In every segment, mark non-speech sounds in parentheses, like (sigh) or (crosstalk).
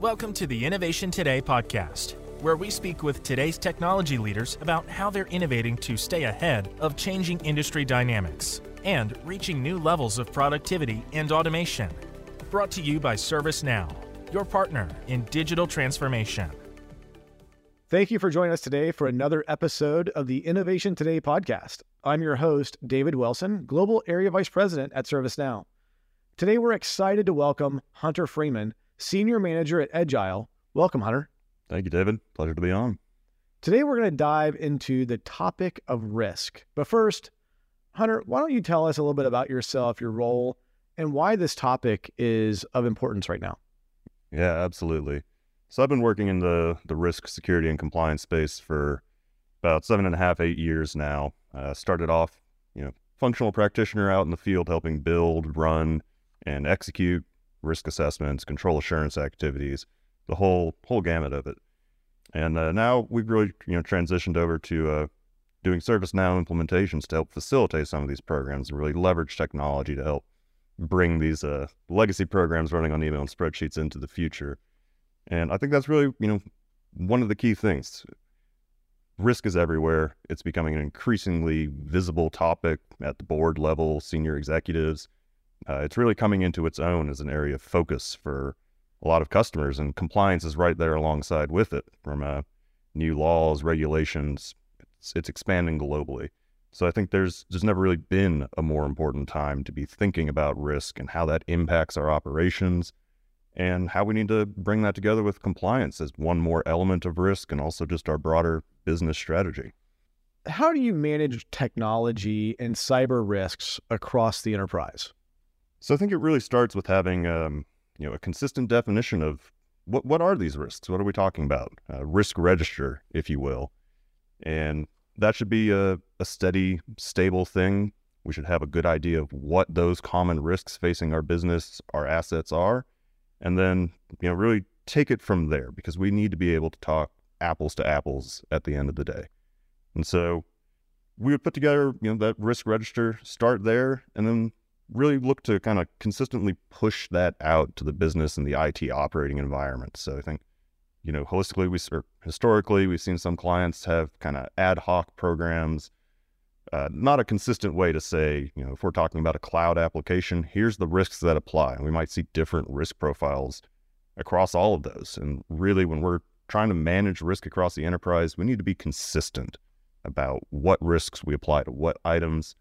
Welcome to the Innovation Today podcast, where we speak with today's technology leaders about how they're innovating to stay ahead of changing industry dynamics and reaching new levels of productivity and automation. Brought to you by ServiceNow, your partner in digital transformation. Thank you for joining us today for another episode of the Innovation Today podcast. I'm your host, David Wilson, Global Area Vice President at ServiceNow. Today, we're excited to welcome Hunter Freeman, Senior Manager at Edgile. Welcome, Hunter. Thank you, David. Pleasure to be on. Today, we're going to dive into the topic of risk. But first, Hunter, why don't you tell us a little bit about yourself, your role, and why this topic is of importance right now? Yeah, absolutely. So I've been working in the the risk, security, and compliance space for about seven and a half, eight years now. Uh, started off, you know, functional practitioner out in the field, helping build, run, and execute risk assessments, control assurance activities, the whole whole gamut of it. And uh, now we've really, you know, transitioned over to uh, doing ServiceNow implementations to help facilitate some of these programs and really leverage technology to help bring these uh, legacy programs running on email and spreadsheets into the future. And I think that's really, you know, one of the key things. Risk is everywhere. It's becoming an increasingly visible topic at the board level, senior executives. Uh, it's really coming into its own as an area of focus for a lot of customers, and compliance is right there alongside with it from uh, new laws, regulations. It's, it's expanding globally. So I think there's there's never really been a more important time to be thinking about risk and how that impacts our operations and how we need to bring that together with compliance as one more element of risk and also just our broader business strategy. How do you manage technology and cyber risks across the enterprise? So I think it really starts with having um, you know a consistent definition of what what are these risks? What are we talking about? Risk register, if you will, and that should be a, a steady, stable thing. We should have a good idea of what those common risks facing our business, our assets are, and then you know really take it from there because we need to be able to talk apples to apples at the end of the day. And so we would put together you know that risk register, start there, and then really look to kind of consistently push that out to the business and the IT operating environment. So I think you know holistically we or historically we've seen some clients have kind of ad hoc programs. Uh, not a consistent way to say, you know, if we're talking about a cloud application, here's the risks that apply. And we might see different risk profiles across all of those. And really, when we're trying to manage risk across the enterprise, we need to be consistent about what risks we apply to what items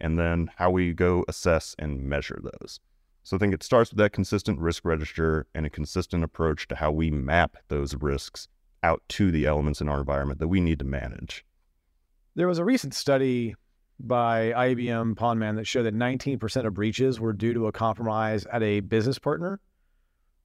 and then how we go assess and measure those. So I think it starts with that consistent risk register and a consistent approach to how we map those risks out to the elements in our environment that we need to manage. There was a recent study by IBM Ponemon that showed that 19% of breaches were due to a compromise at a business partner.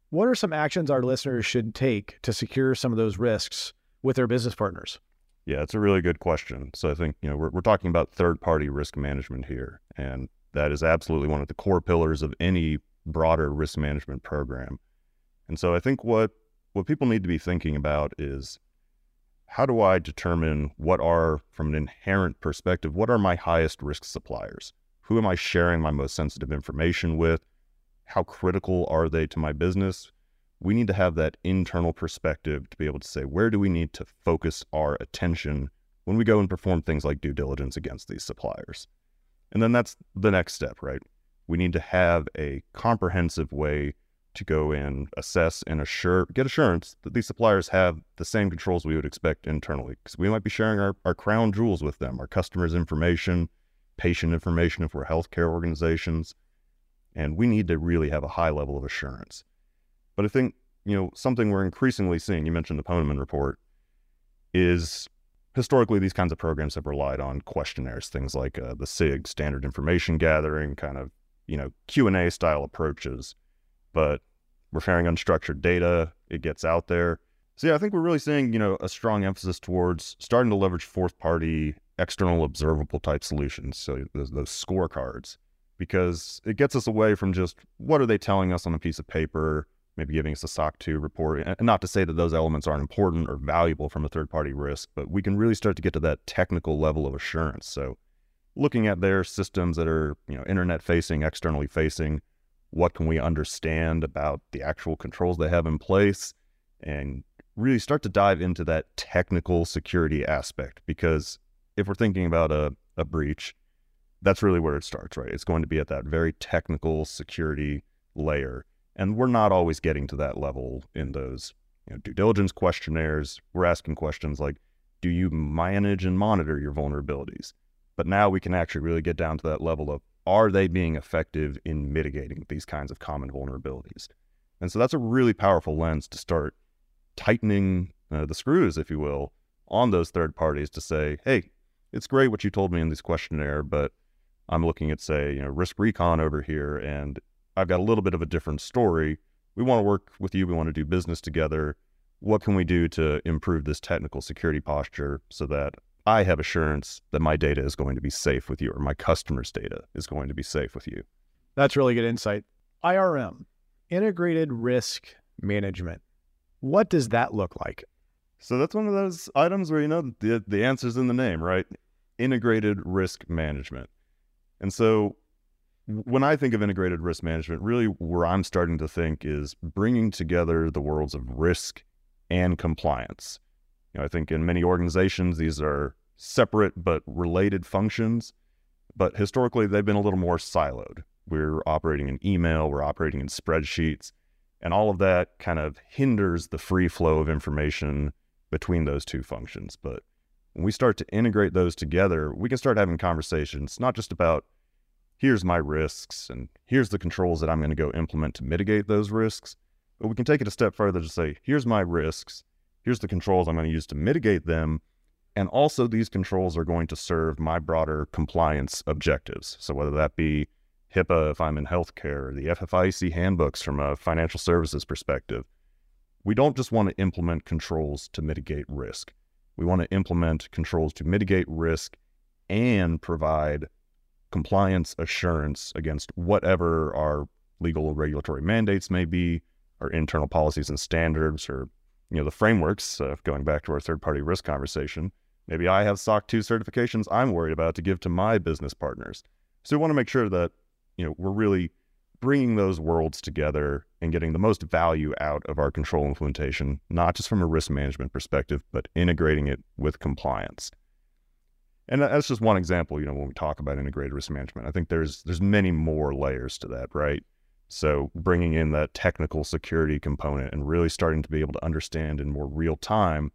What are some actions our listeners should take to secure some of those risks with their business partners? Yeah, it's a really good question. So I think, you know, we're, we're talking about third party risk management here. And that is absolutely one of the core pillars of any broader risk management program. And so I think what what people need to be thinking about is how do I determine what are, from an inherent perspective, what are my highest risk suppliers? Who am I sharing my most sensitive information with? How critical are they to my business? We need to have that internal perspective to be able to say, where do we need to focus our attention when we go and perform things like due diligence against these suppliers? And then that's the next step, right? We need to have a comprehensive way to go and assess and assure, get assurance that these suppliers have the same controls we would expect internally. Because we might be sharing our, our crown jewels with them, our customers' information, patient information if we're healthcare organizations. And we need to really have a high level of assurance. But I think, you know, something we're increasingly seeing, you mentioned the Ponemon report, is historically these kinds of programs have relied on questionnaires, things like uh, the SIG, standard information gathering, kind of, you know, Q&A style approaches. But we're sharing unstructured data, it gets out there. So yeah, I think we're really seeing, you know, a strong emphasis towards starting to leverage fourth party external observable type solutions. So those, those scorecards, because it gets us away from just what are they telling us on a piece of paper? Maybe giving us a SOC 2 report. And not to say that those elements aren't important or valuable from a third party risk, but we can really start to get to that technical level of assurance. So looking at their systems that are, you know, internet facing, externally facing, what can we understand about the actual controls they have in place, and really start to dive into that technical security aspect. Because if we're thinking about a, a breach, that's really where it starts, right? It's going to be at that very technical security layer. And we're not always getting to that level in those you know, due diligence questionnaires. We're asking questions like, do you manage and monitor your vulnerabilities? But now we can actually really get down to that level of are they being effective in mitigating these kinds of common vulnerabilities? And so that's a really powerful lens to start tightening uh, the screws, if you will, on those third parties to say, hey, it's great what you told me in this questionnaire, but I'm looking at, say, you know, RiskRecon over here, and I've got a little bit of a different story. We want to work with you. We want to do business together. What can we do to improve this technical security posture so that I have assurance that my data is going to be safe with you or my customer's data is going to be safe with you? That's really good insight. IRM, integrated risk management. What does that look like? So that's one of those items where you know the the answer's in the name, right? Integrated risk management. And so when I think of integrated risk management, really where I'm starting to think is bringing together the worlds of risk and compliance. You know, I think in many organizations, these are separate but related functions, but historically they've been a little more siloed. We're operating in email, we're operating in spreadsheets, and all of that kind of hinders the free flow of information between those two functions. But when we start to integrate those together, we can start having conversations, not just about here's my risks and here's the controls that I'm going to go implement to mitigate those risks. But we can take it a step further to say, here's my risks, here's the controls I'm going to use to mitigate them. And also, these controls are going to serve my broader compliance objectives. So, whether that be HIPAA if I'm in healthcare, the FFIEC handbooks from a financial services perspective, we don't just want to implement controls to mitigate risk. We want to implement controls to mitigate risk and provide compliance assurance against whatever our legal or regulatory mandates may be, our internal policies and standards, or you know the frameworks. Uh, going back to our third-party risk conversation, maybe I have SOC 2 certifications I'm worried about to give to my business partners. So we want to make sure that you know we're really bringing those worlds together and getting the most value out of our control implementation, not just from a risk management perspective, but integrating it with compliance. And that's just one example, you know, when we talk about integrated risk management. I think there's there's many more layers to that, right? So bringing in that technical security component and really starting to be able to understand in more real time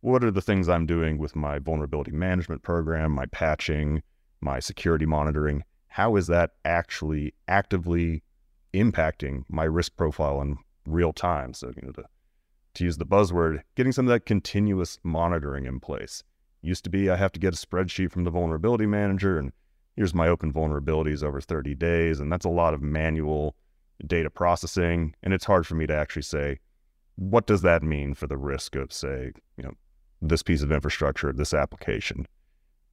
what are the things I'm doing with my vulnerability management program, my patching, my security monitoring, how is that actually actively impacting my risk profile in real time? So, you know, to, to use the buzzword, getting some of that continuous monitoring in place. Used to be I have to get a spreadsheet from the vulnerability manager and here's my open vulnerabilities over 30 days. And that's a lot of manual data processing. And it's hard for me to actually say, what does that mean for the risk of, say, you know, this piece of infrastructure, this application?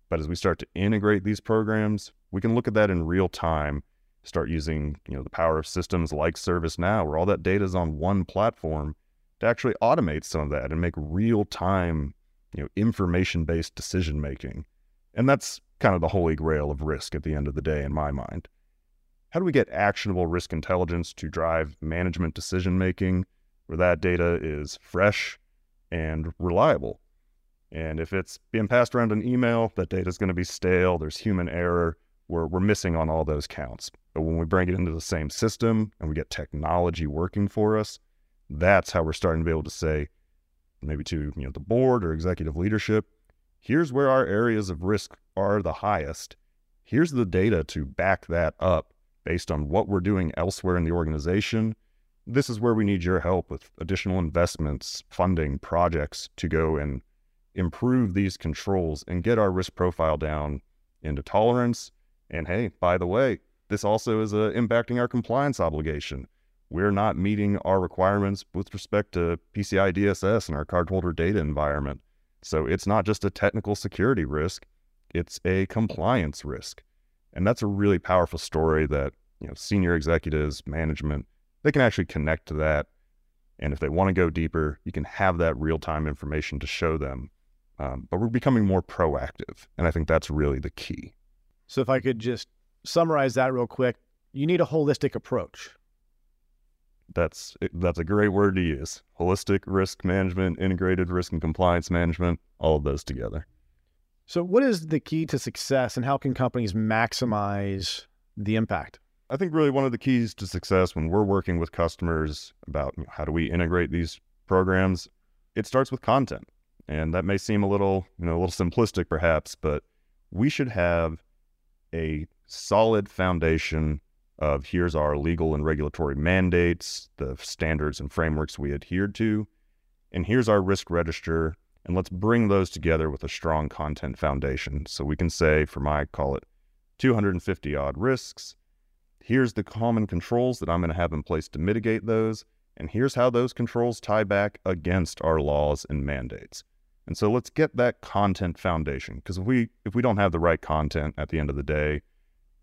But as we start to integrate these programs, we can look at that in real time, start using, you know, the power of systems like ServiceNow, where all that data is on one platform to actually automate some of that and make real time you know, information-based decision making. And that's kind of the holy grail of risk at the end of the day in my mind. How do we get actionable risk intelligence to drive management decision making where that data is fresh and reliable? And if it's being passed around an email, that data is going to be stale. There's human error. We're, we're missing on all those counts. But when we bring it into the same system and we get technology working for us, that's how we're starting to be able to say, maybe to you know the board or executive leadership here's where our areas of risk are the highest. Here's the data to back that up based on what we're doing elsewhere in the organization. This is where we need your help with additional investments funding projects to go and improve these controls and get our risk profile down into tolerance. And hey by the way this also is uh, impacting our compliance obligation we're not meeting our requirements with respect to PCI DSS and our cardholder data environment. So it's not just a technical security risk, it's a compliance risk. And that's a really powerful story that, you know, senior executives, management, they can actually connect to that. And if they want to go deeper, you can have that real time information to show them. Um, but we're becoming more proactive. And I think that's really the key. So if I could just summarize that real quick, you need a holistic approach. That's that's a great word to use. Holistic risk management, integrated risk and compliance management, all of those together. So, what is the key to success, and how can companies maximize the impact? I think really one of the keys to success when we're working with customers about you know, how do we integrate these programs, it starts with content, and that may seem a little you know a little simplistic perhaps, but we should have a solid foundation of here's our legal and regulatory mandates, the standards and frameworks we adhere to, and here's our risk register. And let's bring those together with a strong content foundation. So we can say, for my call it 250 odd risks, here's the common controls that I'm going to have in place to mitigate those. And here's how those controls tie back against our laws and mandates. And so let's get that content foundation because if we if we don't have the right content at the end of the day,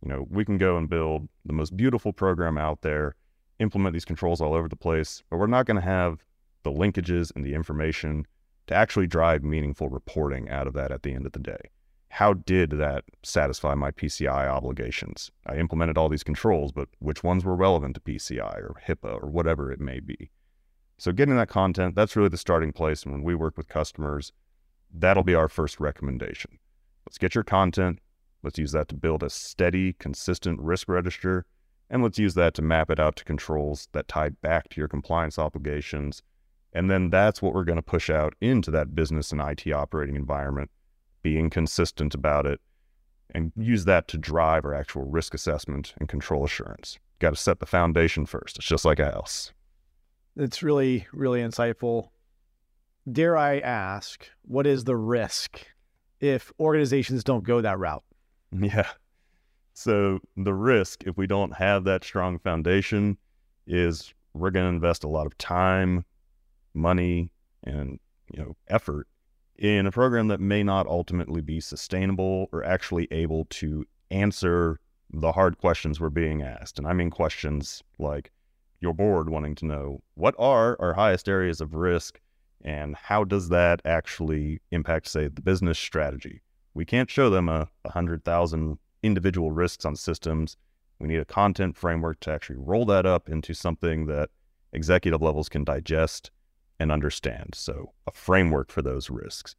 you know, we can go and build the most beautiful program out there, implement these controls all over the place, but we're not going to have the linkages and the information to actually drive meaningful reporting out of that at the end of the day. How did that satisfy my PCI obligations? I implemented all these controls, but which ones were relevant to PCI or HIPAA or whatever it may be? So, getting that content, that's really the starting place. And when we work with customers, that'll be our first recommendation. Let's get your content, Let's use that to build a steady, consistent risk register. And let's use that to map it out to controls that tie back to your compliance obligations. And then that's what we're going to push out into that business and IT operating environment, being consistent about it, and use that to drive our actual risk assessment and control assurance. Got to set the foundation first. It's just like house. It's really, really insightful. Dare I ask, what is the risk if organizations don't go that route? (laughs) Yeah. So the risk, if we don't have that strong foundation, is we're going to invest a lot of time, money, and you know effort in a program that may not ultimately be sustainable or actually able to answer the hard questions we're being asked. And I mean questions like your board wanting to know what are our highest areas of risk and how does that actually impact, say, the business strategy? We can't show them a, hundred thousand individual risks on systems. We need a content framework to actually roll that up into something that executive levels can digest and understand. So, a framework for those risks.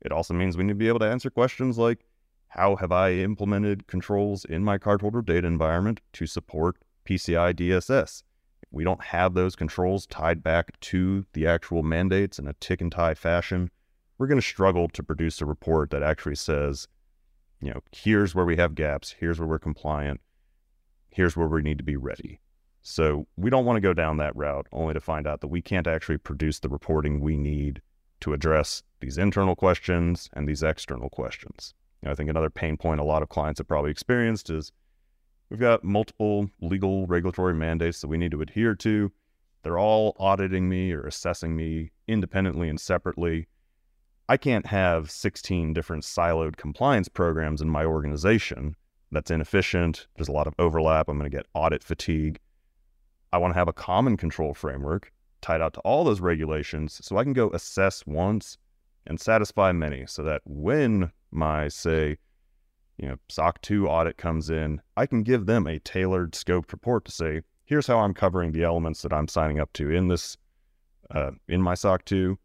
It also means we need to be able to answer questions like how have I implemented controls in my cardholder data environment to support PCI DSS? We don't have those controls tied back to the actual mandates in a tick and tie fashion, we're going to struggle to produce a report that actually says, you know, here's where we have gaps, here's where we're compliant, here's where we need to be ready. So we don't want to go down that route only to find out that we can't actually produce the reporting we need to address these internal questions and these external questions. You know, I think another pain point a lot of clients have probably experienced is we've got multiple legal regulatory mandates that we need to adhere to. They're all auditing me or assessing me independently and separately. I can't have 16 different siloed compliance programs in my organization. That's inefficient. There's a lot of overlap. I'm going to get audit fatigue. I want to have a common control framework tied out to all those regulations so I can go assess once and satisfy many so that when my, say, you know, SOC 2 audit comes in, I can give them a tailored scoped report to say, here's how I'm covering the elements that I'm signing up to in this, uh, in my SOC 2.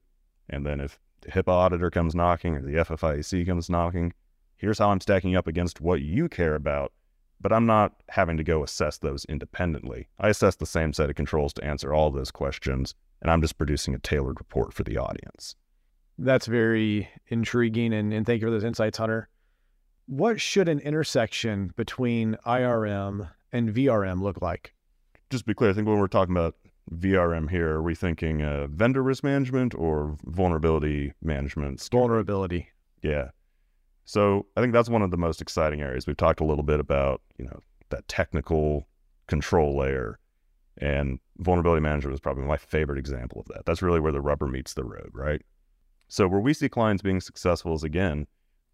And then if the HIPAA auditor comes knocking or the FFIEC comes knocking, here's how I'm stacking up against what you care about, but I'm not having to go assess those independently. I assess the same set of controls to answer all those questions, and I'm just producing a tailored report for the audience. That's very intriguing, and, and thank you for those insights, Hunter. What should an intersection between IRM and VRM look like? Just to be clear, I think when we're talking about VRM here? Are we thinking uh, vendor risk management or vulnerability management? Vulnerability. Yeah. So I think that's one of the most exciting areas. We've talked a little bit about, you know, that technical control layer and vulnerability management is probably my favorite example of that. That's really where the rubber meets the road, right? So where we see clients being successful is again,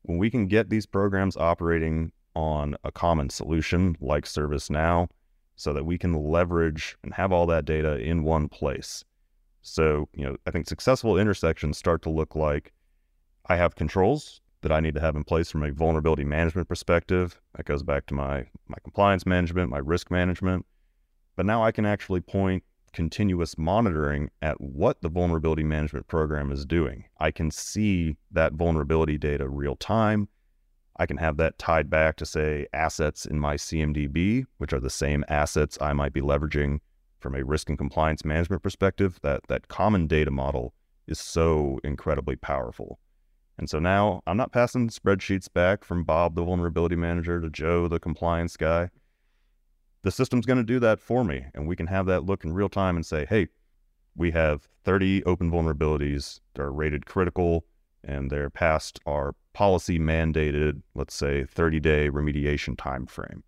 when we can get these programs operating on a common solution like ServiceNow so that we can leverage and have all that data in one place. So, you know, I think successful intersections start to look like I have controls that I need to have in place from a vulnerability management perspective. That goes back to my my compliance management, my risk management. But now I can actually point continuous monitoring at what the vulnerability management program is doing. I can see that vulnerability data real time. I can have that tied back to say assets in my CMDB, which are the same assets I might be leveraging from a risk and compliance management perspective. That that common data model is so incredibly powerful. And so now I'm not passing spreadsheets back from Bob, the vulnerability manager, to Joe, the compliance guy. The system's going to do that for me. And we can have that look in real time and say, hey, we have 30 open vulnerabilities that are rated critical and they're past our policy mandated, let's say, 30 day remediation time frame.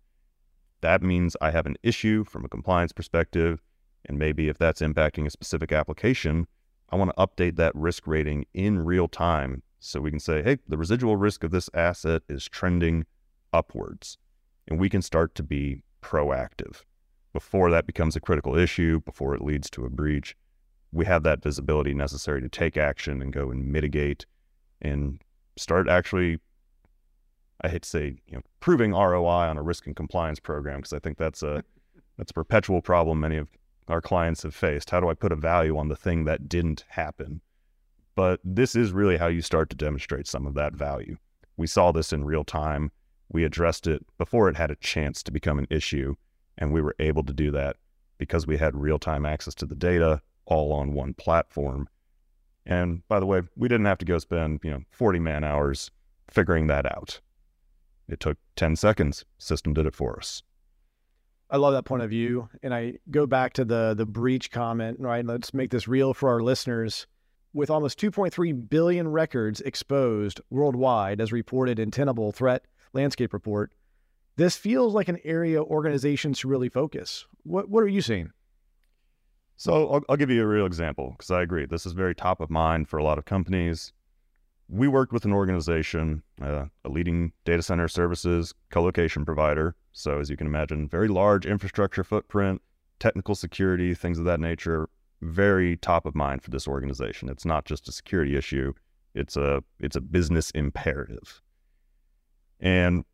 That means I have an issue from a compliance perspective. And maybe if that's impacting a specific application, I want to update that risk rating in real time so we can say, hey, the residual risk of this asset is trending upwards. And we can start to be proactive before that becomes a critical issue, before it leads to a breach. We have that visibility necessary to take action and go and mitigate and start actually, I hate to say, you know, proving ROI on a risk and compliance program because I think that's a (laughs) that's a perpetual problem many of our clients have faced. How do I put a value on the thing that didn't happen? But this is really how you start to demonstrate some of that value. We saw this in real time. We addressed it before it had a chance to become an issue. And we were able to do that because we had real time access to the data all on one platform. And by the way, we didn't have to go spend, you know, 40 man hours figuring that out. It took 10 seconds. System did it for us. I love that point of view. And I go back to the the breach comment, right? Let's make this real for our listeners with almost 2.3 billion records exposed worldwide, as reported in Tenable Threat Landscape Report, this feels like an area organizations should really focus. What What are you seeing? So I'll, I'll give you a real example because I agree this is very top of mind for a lot of companies. We worked with an organization, uh, a leading data center services colocation provider. So as you can imagine, very large infrastructure footprint, technical security, things of that nature very top of mind for this organization. It's not just a security issue; it's a it's a business imperative. And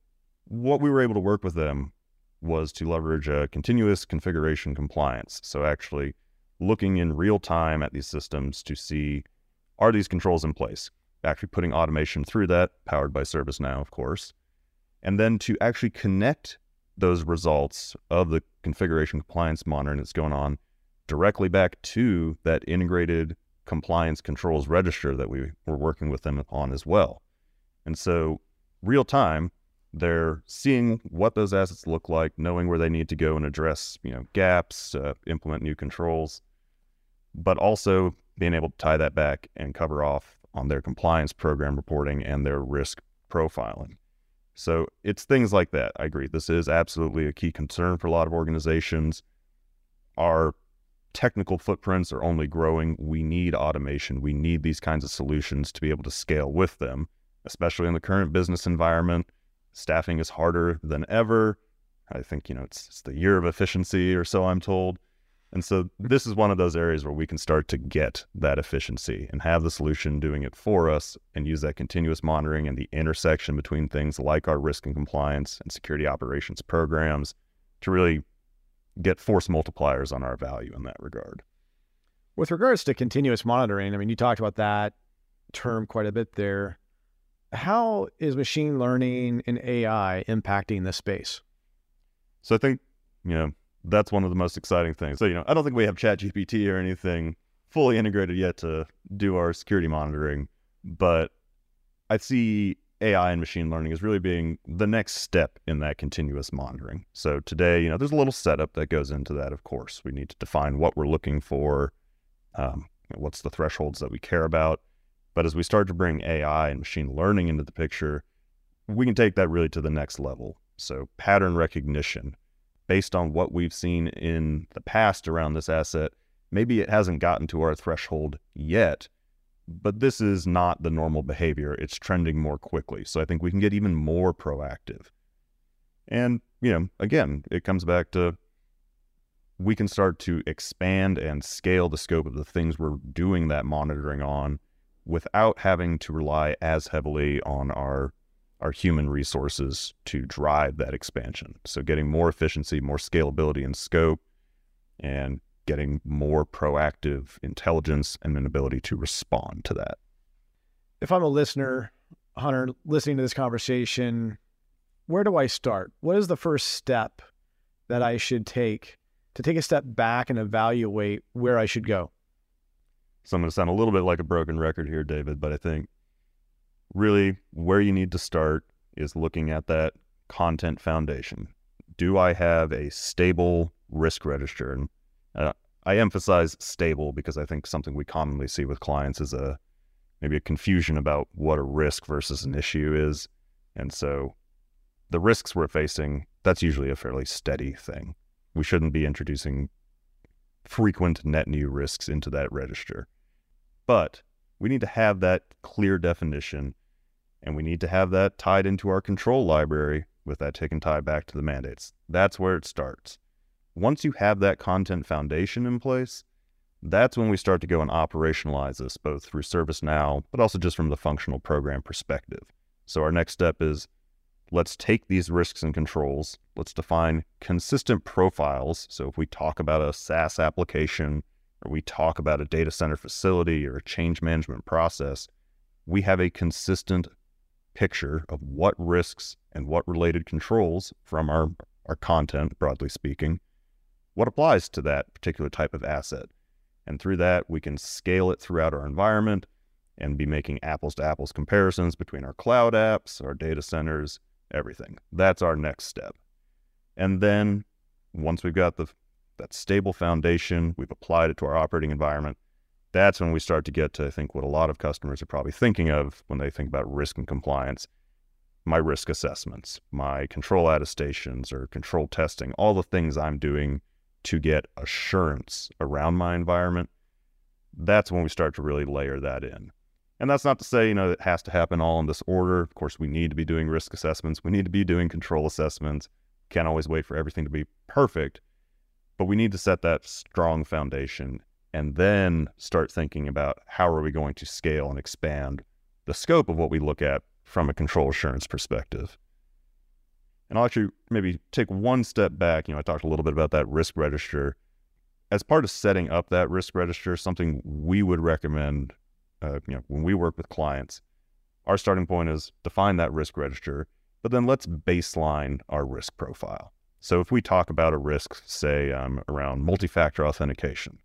what we were able to work with them was to leverage a continuous configuration compliance. So actually looking in real time at these systems to see are these controls in place? Actually putting automation through that, powered by ServiceNow, of course. And then to actually connect those results of the configuration compliance monitoring that's going on directly back to that integrated compliance controls register that we were working with them on as well. And so, real time, they're seeing what those assets look like, knowing where they need to go and address, you know, gaps, uh, implement new controls, but also being able to tie that back and cover off on their compliance program reporting and their risk profiling. So it's things like that. I agree. This is absolutely a key concern for a lot of organizations. Our technical footprints are only growing. We need automation. We need these kinds of solutions to be able to scale with them, especially in the current business environment. Staffing is harder than ever. I think, you know, it's, it's the year of efficiency or so I'm told. And so this is one of those areas where we can start to get that efficiency and have the solution doing it for us and use that continuous monitoring and the intersection between things like our risk and compliance and security operations programs to really get force multipliers on our value in that regard. With regards to continuous monitoring, I mean, you talked about that term quite a bit there. How is machine learning and AI impacting this space? So I think, you know, that's one of the most exciting things. So, you know, I don't think we have Chat GPT or anything fully integrated yet to do our security monitoring, but I see AI and machine learning is really being the next step in that continuous monitoring. So today, you know, there's a little setup that goes into that. Of course, we need to define what we're looking for, um, what's the thresholds that we care about. But as we start to bring AI and machine learning into the picture, we can take that really to the next level. So pattern recognition, based on what we've seen in the past around this asset, maybe it hasn't gotten to our threshold yet but this is not the normal behavior. It's trending more quickly. So I think we can get even more proactive. And, you know, again, it comes back to we can start to expand and scale the scope of the things we're doing that monitoring on without having to rely as heavily on our our human resources to drive that expansion. So getting more efficiency, more scalability and scope, and getting more proactive intelligence and an ability to respond to that. If I'm a listener, Hunter, listening to this conversation, where do I start? What is the first step that I should take to take a step back and evaluate where I should go? So I'm going to sound a little bit like a broken record here, David, but I think really where you need to start is looking at that content foundation. Do I have a stable risk register? And uh, I emphasize stable because I think something we commonly see with clients is a maybe a confusion about what a risk versus an issue is. And so the risks we're facing, that's usually a fairly steady thing. We shouldn't be introducing frequent net new risks into that register. But we need to have that clear definition and we need to have that tied into our control library with that tick and tie back to the mandates. That's where it starts. Once you have that content foundation in place, that's when we start to go and operationalize this both through ServiceNow, but also just from the functional program perspective. So our next step is let's take these risks and controls, let's define consistent profiles. So if we talk about a SaaS application or we talk about a data center facility or a change management process, we have a consistent picture of what risks and what related controls from our, our content, broadly speaking, what applies to that particular type of asset. And through that, we can scale it throughout our environment and be making apples to apples comparisons between our cloud apps, our data centers, everything. That's our next step. And then once we've got the that stable foundation, we've applied it to our operating environment, that's when we start to get to I think what a lot of customers are probably thinking of when they think about risk and compliance. My risk assessments, my control attestations or control testing, all the things I'm doing to get assurance around my environment. That's when we start to really layer that in. And that's not to say, you know, it has to happen all in this order. Of course, we need to be doing risk assessments. We need to be doing control assessments. Can't always wait for everything to be perfect, but we need to set that strong foundation and then start thinking about how are we going to scale and expand the scope of what we look at from a control assurance perspective. And I'll actually maybe take one step back. You know, I talked a little bit about that risk register. As part of setting up that risk register, something we would recommend uh, you know, when we work with clients, our starting point is define that risk register, but then let's baseline our risk profile. So if we talk about a risk, say um, around multi-factor authentication,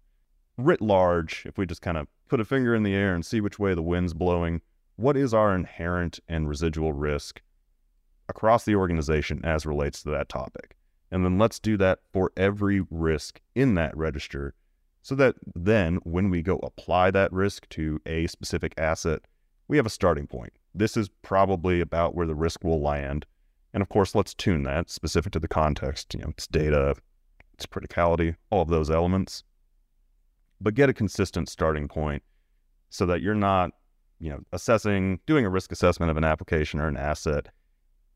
writ large, if we just kind of put a finger in the air and see which way the wind's blowing, what is our inherent and residual risk across the organization as relates to that topic? And then let's do that for every risk in that register so that then when we go apply that risk to a specific asset, we have a starting point. This is probably about where the risk will land. And of course, let's tune that specific to the context, you know, its data, its criticality, all of those elements. But get a consistent starting point so that you're not, you know, assessing, doing a risk assessment of an application or an asset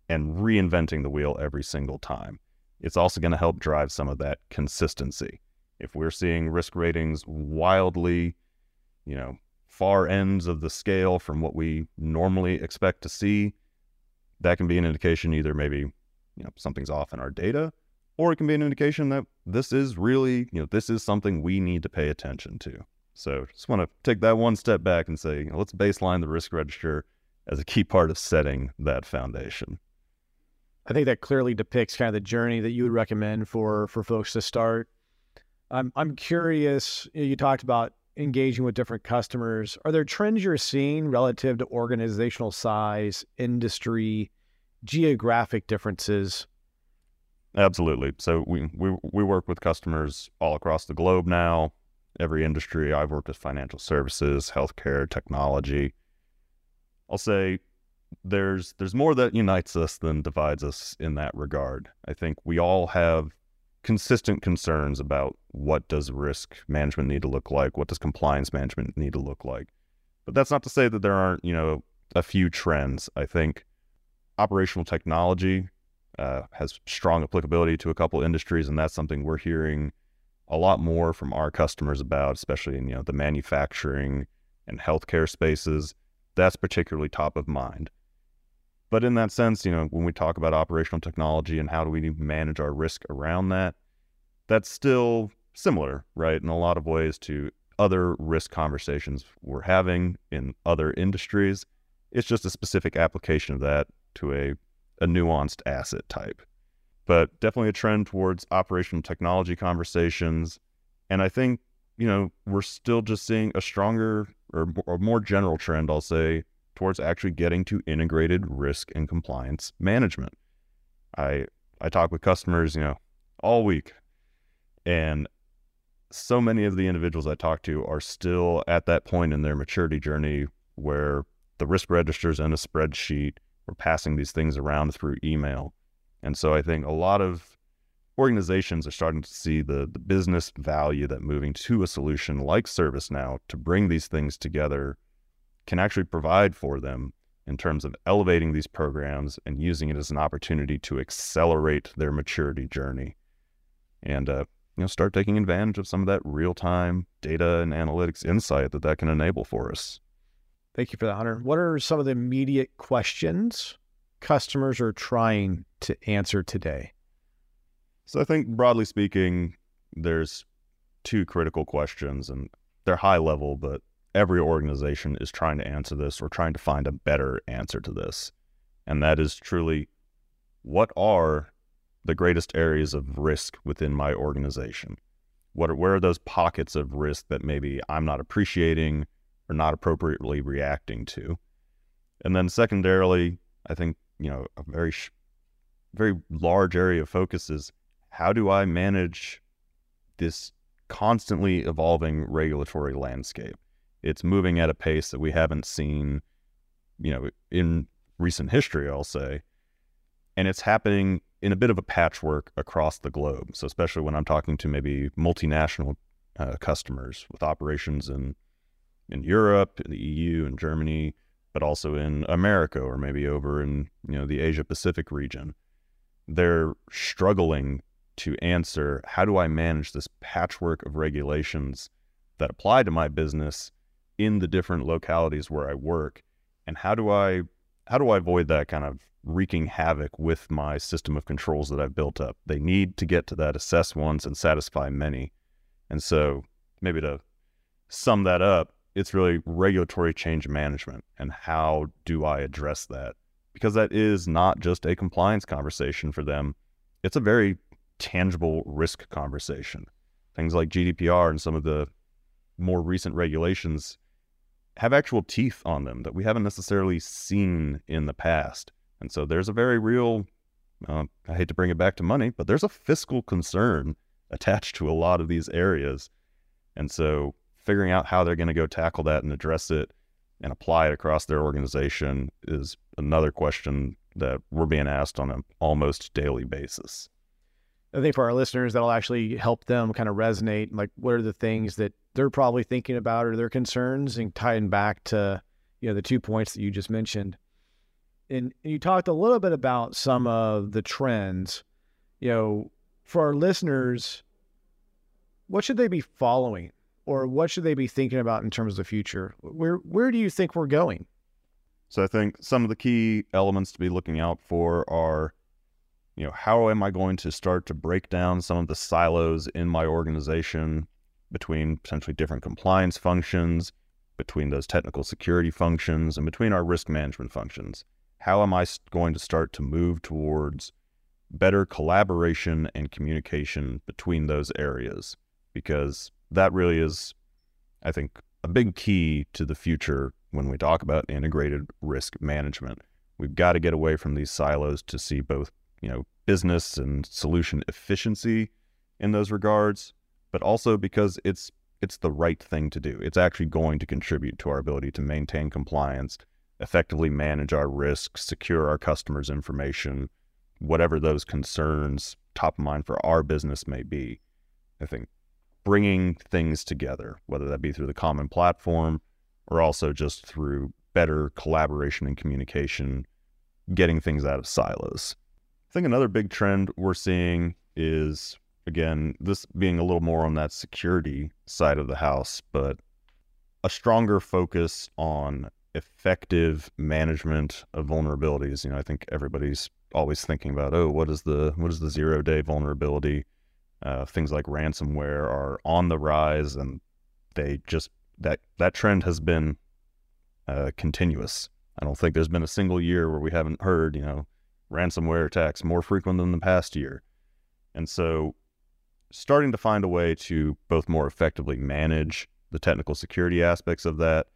and reinventing the wheel every single time. It's also going to help drive some of that consistency if we're seeing risk ratings wildly, you know, far ends of the scale from what we normally expect to see, that can be an indication either maybe, you know, something's off in our data, or it can be an indication that this is really, you know, this is something we need to pay attention to. So just want to take that one step back and say, you know, let's baseline the risk register as a key part of setting that foundation. I think that clearly depicts kind of the journey that you would recommend for for folks to start I'm I'm curious. You talked about engaging with different customers. Are there trends you're seeing relative to organizational size, industry, geographic differences? Absolutely. So we we we work with customers all across the globe now. Every industry. I've worked with financial services, healthcare, technology. I'll say there's there's more that unites us than divides us in that regard. I think we all have consistent concerns about what does risk management need to look like, what does compliance management need to look like. But that's not to say that there aren't, you know, a few trends. I think operational technology uh, has strong applicability to a couple industries, and that's something we're hearing a lot more from our customers about, especially in you know the manufacturing and healthcare spaces, that's particularly top of mind. But in that sense, you know, when we talk about operational technology and how do we manage our risk around that, that's still similar, right, in a lot of ways to other risk conversations we're having in other industries. It's just a specific application of that to a, a nuanced asset type. But definitely a trend towards operational technology conversations. And I think, you know, we're still just seeing a stronger or, or more general trend, I'll say, towards actually getting to integrated risk and compliance management. I I talk with customers, you know, all week. And so many of the individuals I talk to are still at that point in their maturity journey where the risk registers in a spreadsheet. We're passing these things around through email. And so I think a lot of organizations are starting to see the, the business value that moving to a solution like ServiceNow to bring these things together can actually provide for them in terms of elevating these programs and using it as an opportunity to accelerate their maturity journey. And uh, you know, start taking advantage of some of that real time data and analytics insight that that can enable for us. Thank you for that, Hunter. What are some of the immediate questions customers are trying to answer today? So I think broadly speaking, there's two critical questions and they're high level, but every organization is trying to answer this or trying to find a better answer to this. And that is truly what are the greatest areas of risk within my organization? What are, where are those pockets of risk that maybe I'm not appreciating or not appropriately reacting to? And then secondarily, I think, you know, a very, very large area of focus is how do I manage this constantly evolving regulatory landscape? It's moving at a pace that we haven't seen, you know, in recent history, I'll say. And it's happening in a bit of a patchwork across the globe. So, especially when I'm talking to maybe multinational uh, customers with operations in in Europe, in the EU, in Germany, but also in America or maybe over in you know the Asia Pacific region, they're struggling to answer how do I manage this patchwork of regulations that apply to my business in the different localities where I work, and how do I how do I avoid that kind of wreaking havoc with my system of controls that I've built up. They need to get to that assess once and satisfy many. And so, maybe to sum that up, it's really regulatory change management and how do I address that? Because that is not just a compliance conversation for them, it's a very tangible risk conversation. Things like GDPR and some of the more recent regulations have actual teeth on them that we haven't necessarily seen in the past. And so there's a very real, uh, I hate to bring it back to money, but there's a fiscal concern attached to a lot of these areas. And so figuring out how they're going to go tackle that and address it and apply it across their organization is another question that we're being asked on an almost daily basis. I think for our listeners, that'll actually help them kind of resonate. Like, what are the things that they're probably thinking about or their concerns, and tying back to you know the two points that you just mentioned and you talked a little bit about some of the trends. You know, for our listeners, what should they be following, or what should they be thinking about in terms of the future? Where where do you think we're going? So I think some of the key elements to be looking out for are, you know, how am I going to start to break down some of the silos in my organization between potentially different compliance functions, between those technical security functions, and between our risk management functions how am I going to start to move towards better collaboration and communication between those areas? Because that really is, I think, a big key to the future when we talk about integrated risk management. We've got to get away from these silos to see both, you know, business and solution efficiency in those regards, but also because it's it's the right thing to do. It's actually going to contribute to our ability to maintain compliance effectively manage our risks, secure our customers' information, whatever those concerns top of mind for our business may be. I think bringing things together, whether that be through the common platform or also just through better collaboration and communication, getting things out of silos. I think another big trend we're seeing is, again, this being a little more on that security side of the house, but a stronger focus on effective management of vulnerabilities. You know, I think everybody's always thinking about, oh, what is the what is the zero day vulnerability? Uh, things like ransomware are on the rise, and they just that that trend has been uh, continuous. I don't think there's been a single year where we haven't heard, you know, ransomware attacks more frequent than the past year. And so, starting to find a way to both more effectively manage the technical security aspects of that,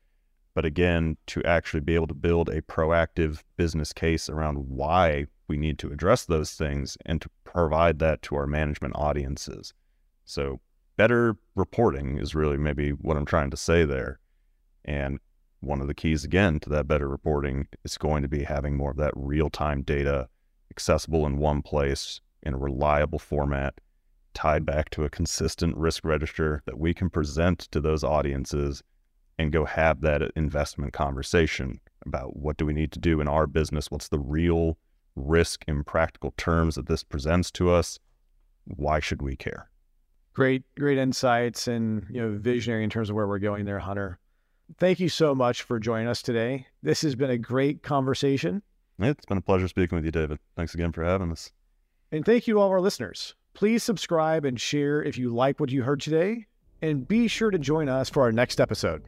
but again, to actually be able to build a proactive business case around why we need to address those things and to provide that to our management audiences. So, better reporting is really maybe what I'm trying to say there. And one of the keys, again, to that better reporting is going to be having more of that real time data accessible in one place in a reliable format, tied back to a consistent risk register that we can present to those audiences and go have that investment conversation about what do we need to do in our business? What's the real risk in practical terms that this presents to us? Why should we care? Great, great insights and you know visionary in terms of where we're going there, Hunter. Thank you so much for joining us today. This has been a great conversation. It's been a pleasure speaking with you, David. Thanks again for having us. And thank you, all our listeners. Please subscribe and share if you like what you heard today. And be sure to join us for our next episode.